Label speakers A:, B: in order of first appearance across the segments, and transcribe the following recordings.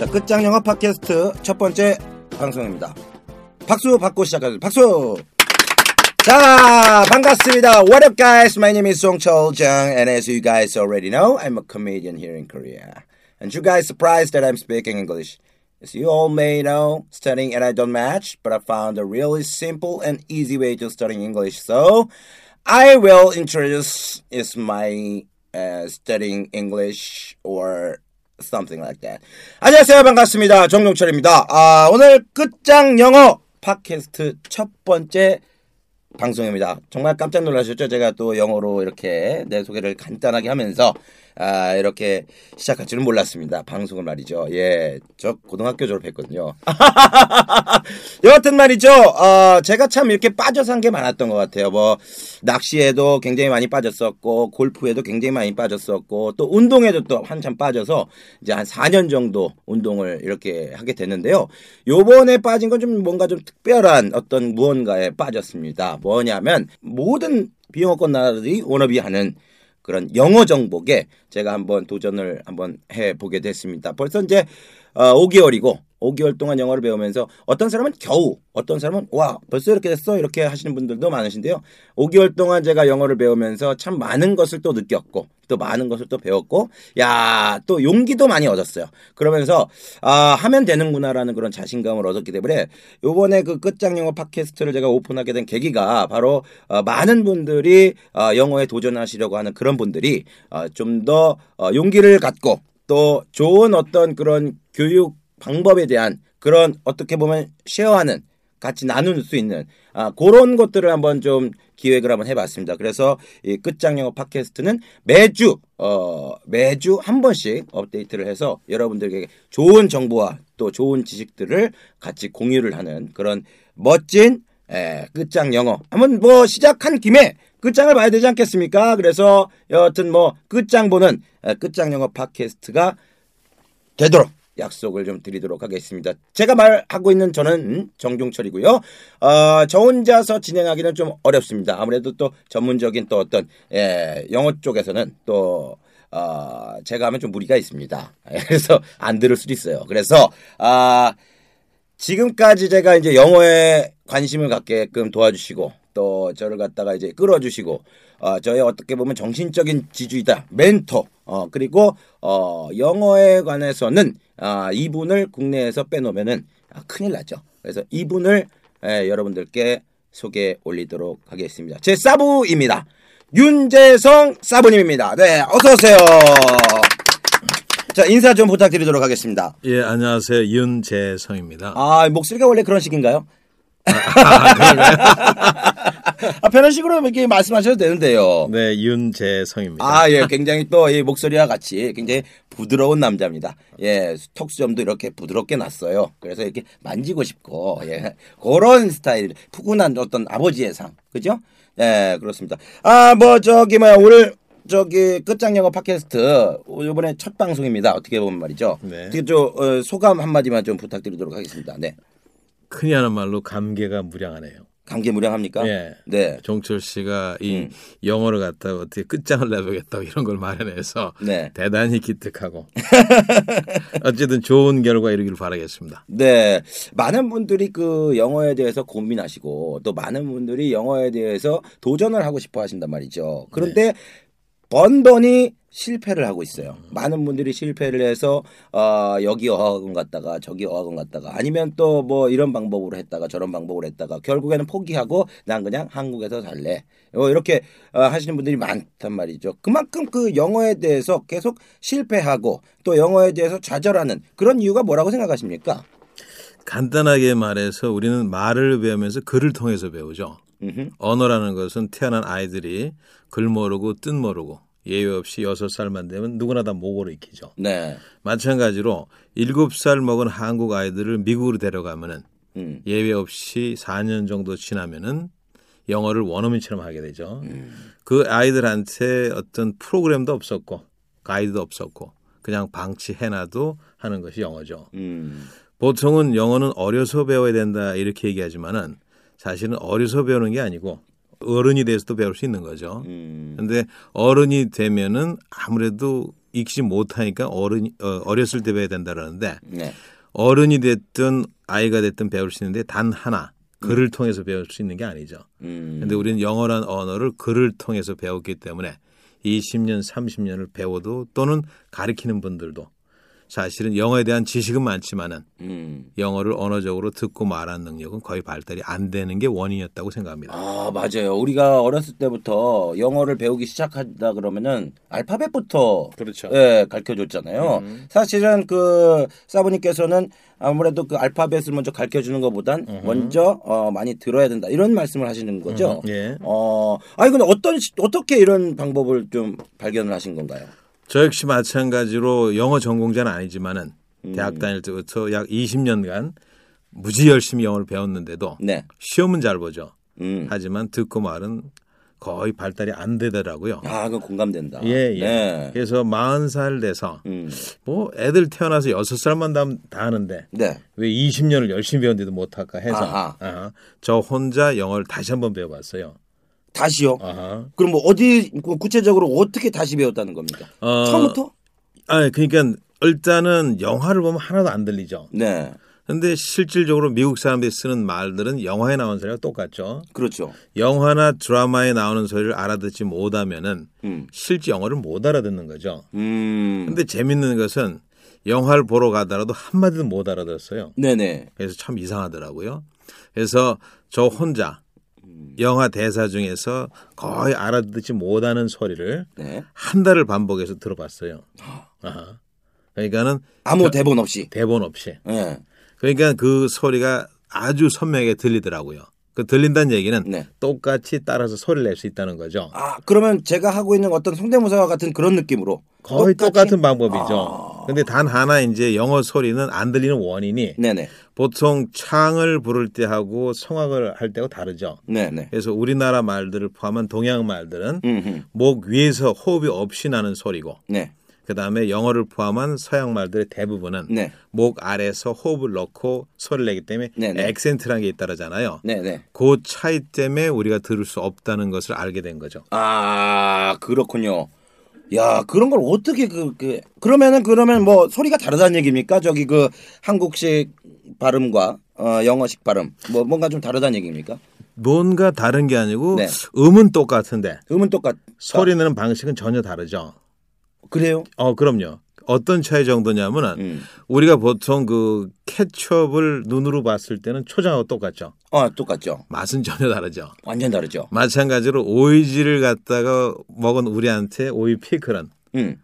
A: 자, 끝장 영화 팟캐스트 첫 번째 방송입니다. 박수 받고 시작하겠습니다. 박수! 자, 반갑습니다. What up, guys? My name is Song Chol Jung, and as you guys already know, I'm a comedian here in Korea. And you guys surprised that I'm speaking English? As you all may know, studying and I don't match, but I found a really simple and easy way to studying English. So, I will introduce is my uh, studying English or something like that. 안녕하세요. 반갑습니다. 정종철입니다. 아, 오늘 끝장 영어 팟캐스트 첫 번째 방송입니다. 정말 깜짝 놀라셨죠? 제가 또 영어로 이렇게 내 소개를 간단하게 하면서 아, 이렇게 시작할 줄은 몰랐습니다. 방송을 말이죠. 예, 저 고등학교 졸업했거든요. 여하튼 말이죠. 어, 제가 참 이렇게 빠져 산 게 많았던 것 같아요. 뭐 낚시에도 굉장히 많이 빠졌었고 골프에도 굉장히 많이 빠졌었고 또 운동에도 또 한참 빠져서 이제 한 4년 정도 운동을 이렇게 하게 됐는데요. 요번에 빠진 건 좀 뭔가 좀 특별한 어떤 무언가에 빠졌습니다. 뭐냐면 모든 비영어권 나라들이 워너비 하는 그런 영어 정복에 제가 한번 도전을 한번 해 보게 됐습니다. 벌써 이제 어, 5개월이고 5개월 동안 영어를 배우면서 어떤 사람은 겨우 어떤 사람은 와 벌써 이렇게 됐어 이렇게 하시는 분들도 많으신데요. 5개월 동안 제가 영어를 배우면서 참 많은 것을 또 느꼈고 또 많은 것을 또 배웠고 야 또 용기도 많이 얻었어요. 그러면서 아 하면 되는구나라는 그런 자신감을 얻었기 때문에 요번에 그 끝장 영어 팟캐스트를 제가 오픈하게 된 계기가 바로 어, 많은 분들이 어, 영어에 도전하시려고 하는 그런 분들이 어, 좀더 용기를 갖고 또 좋은 어떤 그런 교육 방법에 대한 그런 어떻게 보면 쉐어하는 같이 나눌 수 있는 아, 그런 것들을 한번 좀 기획을 한번 해봤습니다. 그래서 이 끝장 영어 팟캐스트는 매주 어, 매주 한 번씩 업데이트를 해서 여러분들에게 좋은 정보와 또 좋은 지식들을 같이 공유를 하는 그런 멋진 에, 끝장 영어 한번 뭐 시작한 김에 끝장을 봐야 되지 않겠습니까? 그래서 여하튼 뭐 끝장 보는 에, 끝장 영어 팟캐스트가 되도록 약속을 좀 드리도록 하겠습니다. 제가 말하고 있는 저는 정종철이고요. 어, 저 혼자서 진행하기는 좀 어렵습니다. 아무래도 또 전문적인 또 어떤 예, 영어 쪽에서는 또 어, 제가 하면 좀 무리가 있습니다. 그래서 안 들을 수도 있어요. 그래서 아 지금까지 제가 이제 영어에 관심을 갖게끔 도와주시고 또 저를 갖다가 이제 끌어주시고 어, 저의 어떻게 보면 정신적인 지주이다 멘토 어, 그리고 어, 영어에 관해서는 아, 이분을 국내에서 빼놓으면은 아, 큰일 나죠. 그래서 이분을 에, 여러분들께 소개 올리도록 하겠습니다. 제 사부입니다. 윤재성 사부님입니다. 네, 어서 오세요. 자 인사 좀 부탁드리도록 하겠습니다.
B: 예, 안녕하세요. 윤재성입니다.
A: 아 목소리가 원래 그런 식인가요? 아, 편한 식으로 이렇게 말씀하셔도 되는데요.
B: 네, 윤재성입니다.
A: 아, 예, 굉장히 또 이 목소리와 같이 굉장히 부드러운 남자입니다. 예, 턱수염도 이렇게 부드럽게 났어요. 그래서 이렇게 만지고 싶고, 예, 그런 스타일, 푸근한 어떤 아버지의 상, 그죠? 예, 그렇습니다. 아, 뭐, 저기, 뭐야, 오늘, 저기, 끝장 영어 팟캐스트, 이번에 첫 방송입니다. 어떻게 보면 말이죠.
B: 네.
A: 어떻게 좀, 어, 소감 한 마디만 좀 부탁드리도록 하겠습니다. 네.
B: 흔히 하는 말로 감개가 무량하네요.
A: 감개무량합니까?
B: 예.
A: 네.
B: 종철 씨가 이
A: 음.
B: 영어를 갖다가 어떻게 끝장을 내보겠다고 이런 걸 마련해서
A: 네.
B: 대단히 기특하고 어쨌든 좋은 결과 이루기를 바라겠습니다.
A: 네. 많은 분들이 그 영어에 대해서 고민하시고 또 많은 분들이 영어에 대해서 도전을 하고 싶어 하신단 말이죠. 그런데 번번이 실패를 하고 있어요. 많은 분들이 실패를 해서 어, 여기 어학원 갔다가 저기 어학원 갔다가 아니면 또 뭐 이런 방법으로 했다가 저런 방법으로 했다가 결국에는 포기하고 난 그냥 한국에서 살래. 어, 이렇게 어, 하시는 분들이 많단 말이죠. 그만큼 그 영어에 대해서 계속 실패하고 또 영어에 대해서 좌절하는 그런 이유가 뭐라고 생각하십니까?
B: 간단하게 말해서 우리는 말을 배우면서 글을 통해서 배우죠.
A: 음흠.
B: 언어라는 것은 태어난 아이들이 글 모르고 뜻 모르고 예외 없이 여섯 살만 되면 누구나 다 목어로 익히죠.
A: 네.
B: 마찬가지로 일곱 살 먹은 한국 아이들을 미국으로 데려가면은
A: 음.
B: 예외 없이 4년 정도 지나면은 영어를 원어민처럼 하게 되죠. 그 아이들한테 어떤 프로그램도 없었고 가이드도 없었고 그냥 방치해놔도 하는 것이 영어죠.
A: 음.
B: 보통은 영어는 어려서 배워야 된다 이렇게 얘기하지만은 사실은 어려서 배우는 게 아니고 어른이 돼서도 배울 수 있는 거죠.
A: 음.
B: 근데 어른이 되면은 아무래도 익지 못하니까 어른 어, 어렸을 때 배워야 된다라는데
A: 네.
B: 어른이 됐든 아이가 됐든 배울 수 있는데 단 하나 글을 통해서 배울 수 있는 게 아니죠.
A: 음.
B: 근데 우리는 영어란 언어를 글을 통해서 배웠기 때문에 20년, 30년을 배워도 또는 가르치는 분들도 사실은 영어에 대한 지식은 많지만은
A: 음.
B: 영어를 언어적으로 듣고 말하는 능력은 거의 발달이 안 되는 게 원인이었다고 생각합니다.
A: 아, 맞아요. 우리가 어렸을 때부터 영어를 배우기 시작하다 그러면은 알파벳부터
B: 그렇죠.
A: 예, 가르쳐 줬잖아요. 사실은 그 사부님께서는 아무래도 그 알파벳을 먼저 가르쳐 주는 것보단 먼저 어, 많이 들어야 된다. 이런 말씀을 하시는 거죠.
B: 예.
A: 어, 아니 근데 어떤 시- 어떻게 이런 방법을 좀 발견을 하신 건가요?
B: 저 역시 마찬가지로 영어 전공자는 아니지만은 대학 다닐 때부터 약 20년간 무지 열심히 영어를 배웠는데도
A: 네.
B: 시험은 잘 보죠.
A: 음.
B: 하지만 듣고 말은 거의 발달이 안 되더라고요.
A: 아, 그건 공감된다.
B: 예, 예.
A: 네.
B: 그래서 40살 돼서
A: 음.
B: 뭐 애들 태어나서 6살만 다, 다 하는데
A: 네.
B: 왜 20년을 열심히 배웠는데도 못할까 해서
A: 아하.
B: 아하. 저 혼자 영어를 다시 한번 배워봤어요.
A: 다시요.
B: 아하.
A: 그럼 뭐 어디 그 구체적으로 어떻게 다시 배웠다는 겁니까?
B: 어,
A: 처음부터?
B: 아, 그러니까 일단은 영화를 보면 하나도 안 들리죠.
A: 네.
B: 근데 실질적으로 미국 사람들이 쓰는 말들은 영화에 나오는 소리가 똑같죠.
A: 그렇죠.
B: 영화나 드라마에 나오는 소리를 알아듣지 못하면은
A: 음.
B: 실제 영어를 못 알아듣는 거죠.
A: 음.
B: 근데 재밌는 것은 영화를 보러 가더라도 한마디도 못 알아들었어요.
A: 네네.
B: 그래서 참 이상하더라고요. 그래서 저 혼자 영화 대사 중에서 거의 알아듣지 못하는 소리를
A: 네.
B: 한 달을 반복해서 들어봤어요. 아하. 그러니까는
A: 아무 대본 없이.
B: 대본 없이.
A: 네.
B: 그러니까 그 소리가 아주 선명하게 들리더라고요. 그 들린다는 얘기는
A: 네.
B: 똑같이 따라서 소리를 낼 수 있다는 거죠.
A: 아 그러면 제가 하고 있는 어떤 성대모사와 같은 그런 느낌으로
B: 거의
A: 똑같이?
B: 똑같은 방법이죠. 근데 단 하나 이제 영어 소리는 안 들리는 원인이
A: 네네.
B: 보통 창을 부를 때 하고 성악을 할 때하고 다르죠.
A: 네네.
B: 그래서 우리나라 말들을 포함한 동양 말들은
A: 음.
B: 목 위에서 호흡이 없이 나는 소리고
A: 네.
B: 그다음에 영어를 포함한 서양 말들의 대부분은
A: 네.
B: 목 아래에서 호흡을 넣고 소리를 내기 때문에
A: 네네.
B: 액센트라는 게 있다잖아요.
A: 네네.
B: 그 차이 때문에 우리가 들을 수 없다는 것을 알게 된 거죠.
A: 아 그렇군요. 야 그런 걸 어떻게 그, 그 그러면은 그러면 뭐 소리가 다르다는 얘기입니까? 저기 그 한국식 발음과 어, 영어식 발음 뭐 뭔가 좀 다르다는 얘기입니까?
B: 뭔가 다른 게 아니고
A: 네.
B: 음은 똑같은데
A: 음은 똑같.
B: 소리 내는 방식은 전혀 다르죠.
A: 그래요?
B: 어, 그럼요. 어떤 차이 정도냐면은
A: 음.
B: 우리가 보통 그 케첩을 눈으로 봤을 때는 초장하고 똑같죠.
A: 아 똑같죠.
B: 맛은 전혀 다르죠.
A: 완전 다르죠.
B: 마찬가지로 오이지를 갖다가 먹은 우리한테 오이 피클은
A: 음.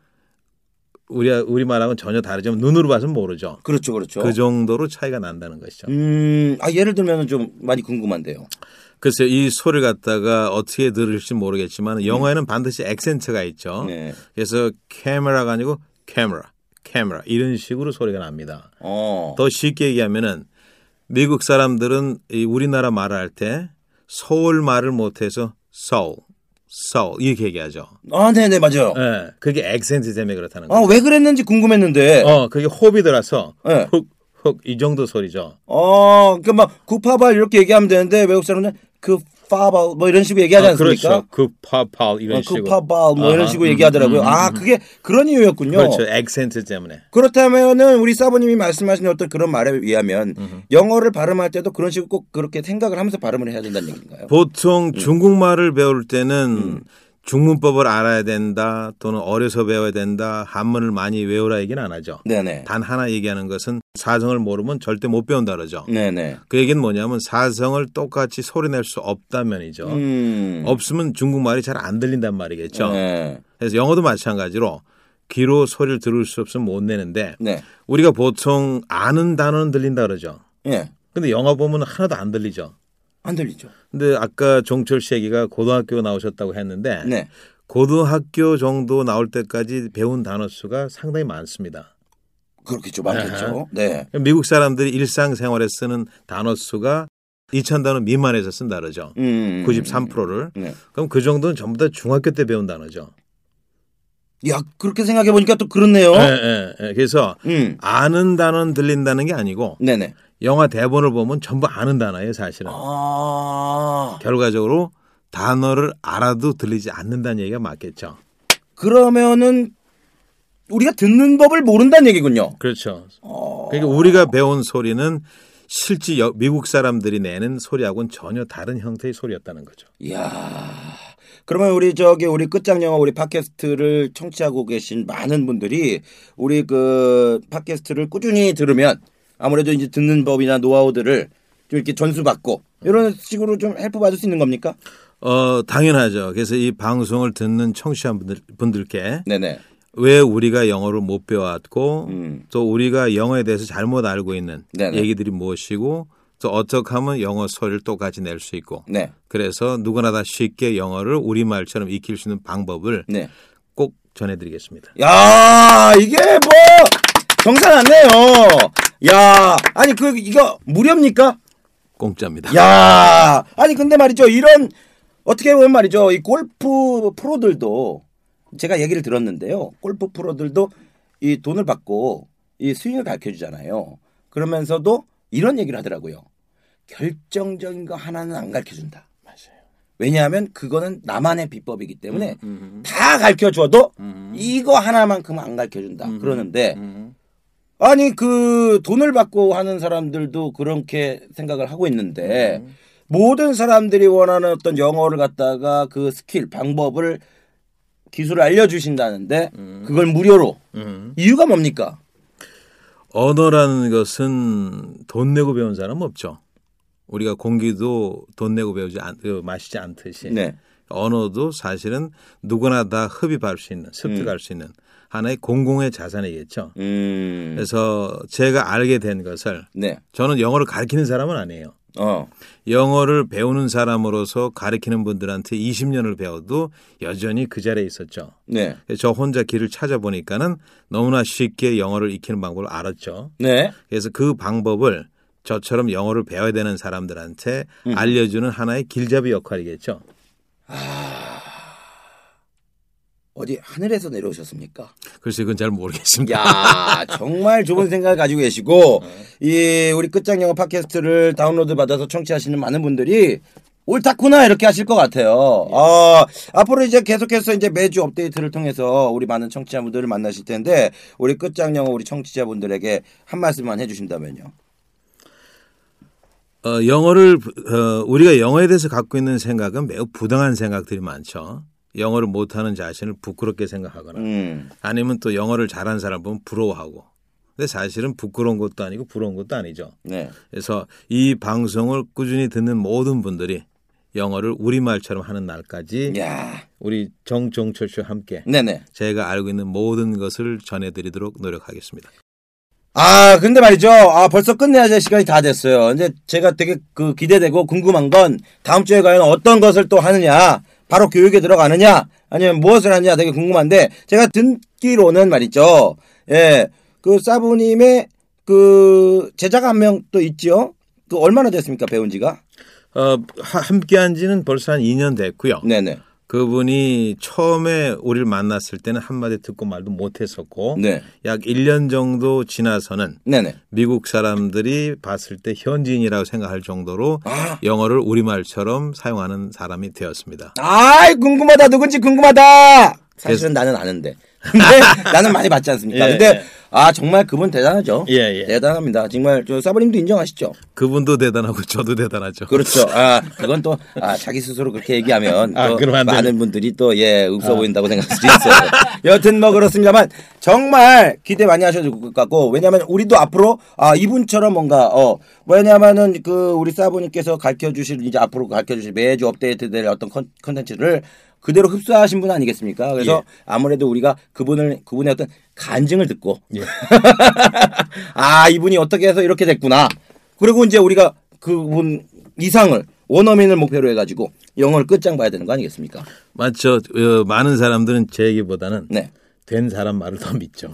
B: 우리 우리 말하고는 전혀 다르죠. 눈으로 봐서는 모르죠.
A: 그렇죠, 그렇죠.
B: 그 정도로 차이가 난다는 것이죠.
A: 음, 아 예를 들면 좀 많이 궁금한데요.
B: 글쎄 이 소리를 갖다가 어떻게 들을지 모르겠지만 영어에는 반드시 액센트가 있죠.
A: 음. 네.
B: 그래서 카메라가 아니고 카메라, 카메라 이런 식으로 소리가 납니다.
A: 어.
B: 더 쉽게 얘기하면은 미국 사람들은 이 우리나라 말을 할 때 서울 말을 못해서 서울, 서울 이렇게 얘기하죠.
A: 아, 네, 네, 맞아요.
B: 예, 그게 액센트 때문에 그렇다는
A: 아,
B: 거예요.
A: 왜 그랬는지 궁금했는데.
B: 어, 그게 호흡이 들어서
A: 네.
B: 훅, 훅 이 정도 소리죠.
A: 어, 그막 구파발 이렇게 얘기하면 되는데 외국 사람들은 그 파발 뭐 이런 식으로 얘기하지
B: 아,
A: 않습니까?
B: 그렇죠. 그 파파 이런
A: 어,
B: 식으로.
A: 그 파발 뭐 이런
B: 아하,
A: 식으로
B: 음,
A: 얘기하더라고요.
B: 음, 음,
A: 아,
B: 음.
A: 그게 그런 이유였군요.
B: 그렇죠. 액센트 때문에.
A: 그렇다면은 우리 사부님이 말씀하신 어떤 그런 말에 의하면 영어를 발음할 때도 그런 식으로 꼭 그렇게 생각을 하면서 발음을 해야 된다는 얘기인가요?
B: 보통 중국말을 배울 때는 중문법을 알아야 된다 또는 어려서 배워야 된다 한문을 많이 외우라 얘기는 안 하죠.
A: 네네.
B: 단 하나 얘기하는 것은 사성을 모르면 절대 못 배운다 그러죠.
A: 네네.
B: 그 얘기는 뭐냐면 사성을 똑같이 소리낼 수 없다면이죠.
A: 음.
B: 없으면 중국말이 잘 안 들린단 말이겠죠.
A: 네.
B: 그래서 영어도 마찬가지로 귀로 소리를 들을 수 없으면 못 내는데
A: 네.
B: 우리가 보통 아는 단어는 들린다 그러죠.
A: 예.
B: 근데 영어 보면 하나도 안 들리죠.
A: 안 들리죠.
B: 근데 아까 종철 씨 얘기가 고등학교 나오셨다고 했는데
A: 네.
B: 고등학교 정도 나올 때까지 배운 단어 수가 상당히 많습니다.
A: 그렇겠죠. 많겠죠. 네.
B: 미국 사람들이 일상생활에 쓰는 단어 수가 2천 단어 미만에서 쓴다 그러죠.
A: 음.
B: 93%를.
A: 네.
B: 그럼 그 정도는 전부 다 중학교 때 배운 단어죠.
A: 야, 그렇게 생각해 보니까 또 그렇네요.
B: 예, 예, 예. 그래서
A: 음.
B: 아는 단어는 들린다는 게 아니고
A: 네네.
B: 영화 대본을 보면 전부 아는 단어예요, 사실은.
A: 아.
B: 결과적으로 단어를 알아도 들리지 않는다는 얘기가 맞겠죠.
A: 그러면은 우리가 듣는 법을 모른다는 얘기군요.
B: 그렇죠.
A: 어.
B: 그러니까 우리가 배운 소리는 실제 여- 미국 사람들이 내는 소리하고는 전혀 다른 형태의 소리였다는 거죠.
A: 이야. 그러면 우리 저기 우리 끝장 영화 우리 팟캐스트를 청취하고 계신 많은 분들이 우리 그 팟캐스트를 꾸준히 들으면 아무래도 이제 듣는 법이나 노하우들을 좀 이렇게 전수받고 이런 식으로 좀 help 받을 수 있는 겁니까?
B: 어, 당연하죠. 그래서 이 방송을 듣는 청취자분들 분들께
A: 네네.
B: 왜 우리가 영어를 못 배워왔고
A: 음.
B: 또 우리가 영어에 대해서 잘못 알고 있는
A: 네네.
B: 얘기들이 무엇이고 또 어떻게 하면 영어 소리를 똑같이 낼 수 있고
A: 네.
B: 그래서 누구나 다 쉽게 영어를 우리말처럼 익힐 수 있는 방법을
A: 네.
B: 꼭 전해드리겠습니다.
A: 야 이게 뭐 정상 않네요. 야 아니 그 이거 무료입니까?
B: 공짜입니다.
A: 야 아니 근데 말이죠 이런 어떻게 보면 말이죠 이 골프 프로들도 제가 얘기를 들었는데요. 골프 프로들도 이 돈을 받고 이 스윙을 가르쳐 주잖아요. 그러면서도 이런 얘기를 하더라고요. 결정적인 거 하나는 안 가르쳐 준다.
B: 맞아요.
A: 왜냐하면 그거는 나만의 비법이기 때문에
B: 음,
A: 다 가르쳐 줘도
B: 음,
A: 이거 하나만큼은 안 가르쳐 준다.
B: 음,
A: 그러는데
B: 음.
A: 아니 그 돈을 받고 하는 사람들도 그렇게 생각을 하고 있는데
B: 음.
A: 모든 사람들이 원하는 어떤 영어를 갖다가 그 스킬 방법을 기술을 알려주신다는데 그걸 무료로
B: 음.
A: 이유가 뭡니까?
B: 언어라는 것은 돈 내고 배운 사람 없죠. 우리가 공기도 돈 내고 배우지 않, 그 마시지 않듯이
A: 네.
B: 언어도 사실은 누구나 다 흡입할 수 있는 습득할 수 있는 하나의 공공의 자산이겠죠.
A: 음.
B: 그래서 제가 알게 된 것을
A: 네.
B: 저는 영어를 가르치는 사람은 아니에요.
A: 어.
B: 영어를 배우는 사람으로서 가르치는 분들한테 20년을 배워도 여전히 그 자리에 있었죠.
A: 네.
B: 저 혼자 길을 찾아보니까는 너무나 쉽게 영어를 익히는 방법을 알았죠.
A: 네.
B: 그래서 그 방법을 저처럼 영어를 배워야 되는 사람들한테 알려주는 하나의 길잡이 역할이겠죠.
A: 어디 하늘에서 내려오셨습니까?
B: 글쎄 그건 잘 모르겠습니다.
A: 야 정말 좋은 생각을 가지고 계시고 이 우리 끝장 영어 팟캐스트를 다운로드 받아서 청취하시는 많은 분들이 옳다구나 이렇게 하실 것 같아요. 아 앞으로 이제 계속해서 이제 매주 업데이트를 통해서 우리 많은 청취자분들을 만나실 텐데 우리 끝장 영어 우리 청취자분들에게 한 말씀만 해주신다면요.
B: 어, 영어를 어, 우리가 영어에 대해서 갖고 있는 생각은 매우 부당한 생각들이 많죠. 영어를 못하는 자신을 부끄럽게 생각하거나
A: 음,
B: 아니면 또 영어를 잘하는 사람 보면 부러워하고. 근데 사실은 부끄러운 것도 아니고 부러운 것도 아니죠.
A: 네,
B: 그래서 이 방송을 꾸준히 듣는 모든 분들이 영어를 우리말처럼 하는 날까지
A: 야,
B: 우리 정종철 씨와 함께
A: 네네.
B: 제가 알고 있는 모든 것을 전해드리도록 노력하겠습니다.
A: 아, 근데 말이죠. 아, 벌써 끝내야 될 시간이 다 됐어요. 근데 제가 되게 그 기대되고 궁금한 건 다음 주에 과연 어떤 것을 또 하느냐, 바로 교육에 들어가느냐, 아니면 무엇을 하느냐 되게 궁금한데, 제가 듣기로는 말이죠. 예, 그 사부님의 그 제자가 한 명 또 있죠? 그 얼마나 됐습니까, 배운 지가?
B: 어, 하- 함께 한 지는 벌써 한 2년 됐고요.
A: 네네.
B: 그분이 처음에 우리를 만났을 때는 한마디 듣고 말도 못했었고
A: 네.
B: 약 1년 정도 지나서는
A: 네네.
B: 미국 사람들이 봤을 때 현지인이라고 생각할 정도로
A: 아.
B: 영어를 우리말처럼 사용하는 사람이 되었습니다.
A: 아이, 궁금하다. 누군지 궁금하다. 사실은 나는 아는데. 근데 나는 많이 받지 않습니까?
B: 예,
A: 근데
B: 예.
A: 아 정말 그분 대단하죠.
B: 예, 예.
A: 대단합니다. 정말 저 사부님도 인정하시죠.
B: 그분도 대단하고 저도 대단하죠.
A: 그렇죠. 아 그건 또 아, 자기 스스로 그렇게 얘기하면
B: 아,
A: 또 많은. 분들이 또예 없어 보인다고 생각할 수도 있어요. 여튼 뭐 그렇습니다만 정말 기대 많이 하셔도 좋을 것 같고 왜냐하면 우리도 앞으로 아 이분처럼 뭔가 어 왜냐하면은 그 우리 사부님께서 가르쳐 주실 이제 앞으로 가르쳐 주실 매주 업데이트될 어떤 컨- 컨텐츠를 그대로 흡수하신 분 아니겠습니까? 그래서
B: 예.
A: 아무래도 우리가 그분을 그분의 어떤 간증을 듣고
B: 예.
A: 아 이분이 어떻게 해서 이렇게 됐구나. 그리고 이제 우리가 그분 이상을 원어민을 목표로 해가지고 영어를 끝장 봐야 되는 거 아니겠습니까?
B: 맞죠. 어, 많은 사람들은 제 얘기보다는
A: 네.
B: 된 사람 말을 더 믿죠.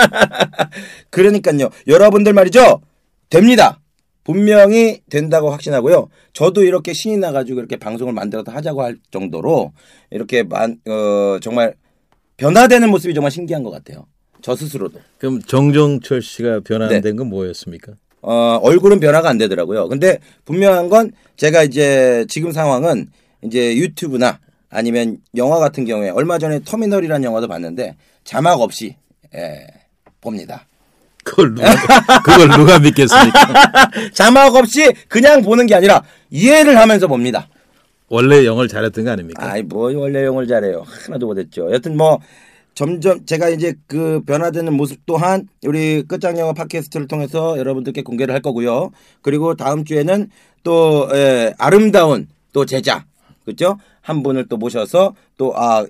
A: 그러니까요. 여러분들 말이죠. 됩니다. 분명히 된다고 확신하고요. 저도 이렇게 신이 나가지고 이렇게 방송을 만들어서 하자고 할 정도로 이렇게 만, 어, 정말 변화되는 모습이 정말 신기한 것 같아요. 저 스스로도.
B: 그럼 정종철 씨가
A: 네.
B: 변환된 건 뭐였습니까?
A: 어, 얼굴은 변화가 안 되더라고요. 근데 분명한 건 제가 이제 지금 상황은 이제 유튜브나 아니면 영화 같은 경우에 얼마 전에 터미널이라는 영화도 봤는데 자막 없이 예, 봅니다.
B: 그걸 누가, 그걸 누가 믿겠습니까?
A: 자막 없이 그냥 보는 게 아니라 이해를 하면서 봅니다.
B: 원래 영어를 잘했던 거 아닙니까?
A: 아이 뭐 원래 영어를 잘해요. 하나도 못했죠. 여튼 뭐 점점 제가 이제 그 변화되는 모습 또한 우리 끝장영화 팟캐스트를 통해서 여러분들께 공개를 할 거고요. 그리고 다음 주에는 또 예, 아름다운 또 제자 그죠? 한 분을 또 모셔서 또 아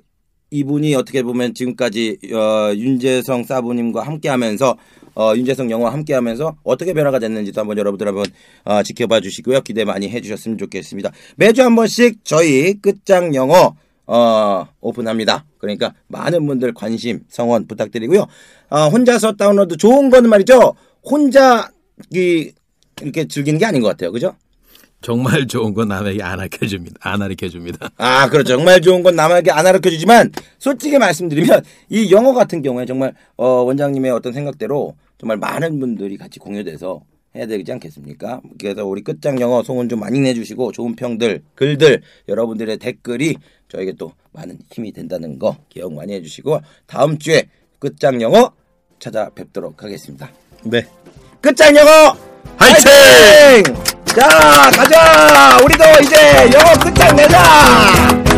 A: 이분이 어떻게 보면 지금까지 어, 윤재성 사부님과 함께하면서 어, 윤재성 영화 함께하면서 어떻게 변화가 됐는지도 한번 여러분들 한번 어, 지켜봐 주시고요. 기대 많이 해주셨으면 좋겠습니다. 매주 한 번씩 저희 끝장 영어 어, 오픈합니다. 그러니까 많은 분들 관심 성원 부탁드리고요. 어, 혼자서 다운로드 좋은 거는 말이죠. 혼자 이, 이렇게 즐기는 게 아닌 것 같아요. 그죠?
B: 정말 좋은 건 남에게 안 알려줍니다. 안 알려줍니다.
A: 아, 그렇죠. 정말 좋은 건 남에게 안 가르쳐 주지만 솔직히 말씀드리면 이 영어 같은 경우에 정말 어, 원장님의 어떤 생각대로 정말 많은 분들이 같이 공유돼서 해야 되지 않겠습니까? 그래서 우리 끝장 영어 소문 좀 많이 내주시고 좋은 평들, 글들, 여러분들의 댓글이 저에게 또 많은 힘이 된다는 거 기억 많이 해주시고 다음 주에 끝장 영어 찾아뵙도록 하겠습니다.
B: 네.
A: 끝장 영어
B: 화이팅!
A: 자, 가자! 우리도 이제 영어 끝장 내자!